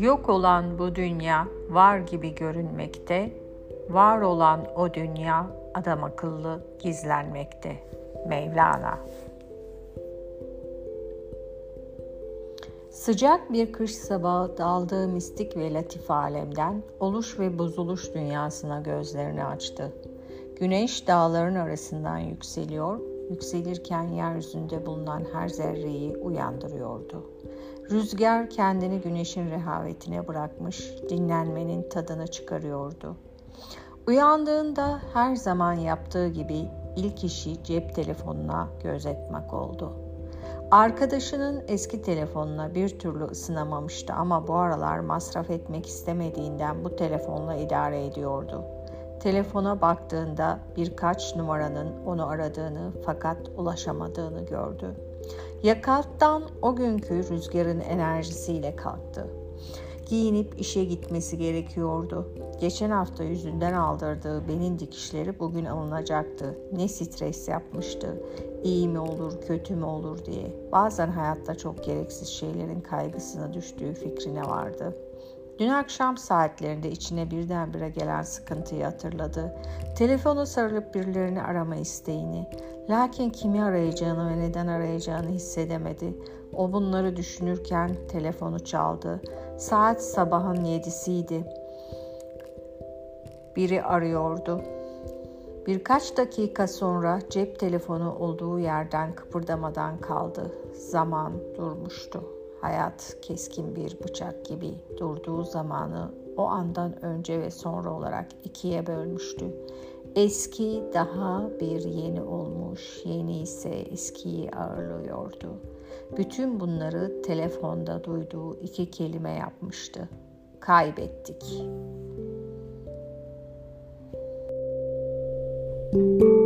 Yok olan bu dünya var gibi görünmekte, var olan o dünya adam akıllı gizlenmekte. Mevlana Sıcak bir kış sabahı daldığı mistik ve latif alemden oluş ve bozuluş dünyasına gözlerini açtı. Güneş dağların arasından yükseliyor, yükselirken yeryüzünde bulunan her zerreyi uyandırıyordu. Rüzgar kendini güneşin rehavetine bırakmış, dinlenmenin tadını çıkarıyordu. Uyandığında her zaman yaptığı gibi ilk işi cep telefonuna göz etmek oldu. Arkadaşının eski telefonuna bir türlü ısınamamıştı ama bu aralar masraf etmek istemediğinden bu telefonla idare ediyordu. Telefona baktığında birkaç numaranın onu aradığını fakat ulaşamadığını gördü. Yakalttan o günkü rüzgarın enerjisiyle kalktı. Giyinip işe gitmesi gerekiyordu. Geçen hafta yüzünden aldırdığı benin dikişleri bugün alınacaktı. Ne stres yapmıştı. İyi mi olur, kötü mü olur diye. Bazen hayatta çok gereksiz şeylerin kaygısına düştüğü fikrine vardı.'' Dün akşam saatlerinde içine birdenbire gelen sıkıntıyı hatırladı. Telefonu sarılıp birilerini arama isteğini. Lakin kimi arayacağını ve neden arayacağını hissedemedi. O bunları düşünürken telefonu çaldı. Saat sabahın yedisiydi. Biri arıyordu. Birkaç dakika sonra cep telefonu olduğu yerden kıpırdamadan kaldı. Zaman durmuştu. Hayat keskin bir bıçak gibi durduğu zamanı o andan önce ve sonra olarak ikiye bölmüştü. Eski daha bir yeni olmuş, yeni ise eskiyi ağırlıyordu. Bütün bunları telefonda duyduğu iki kelime yapmıştı. Kaybettik. Müzik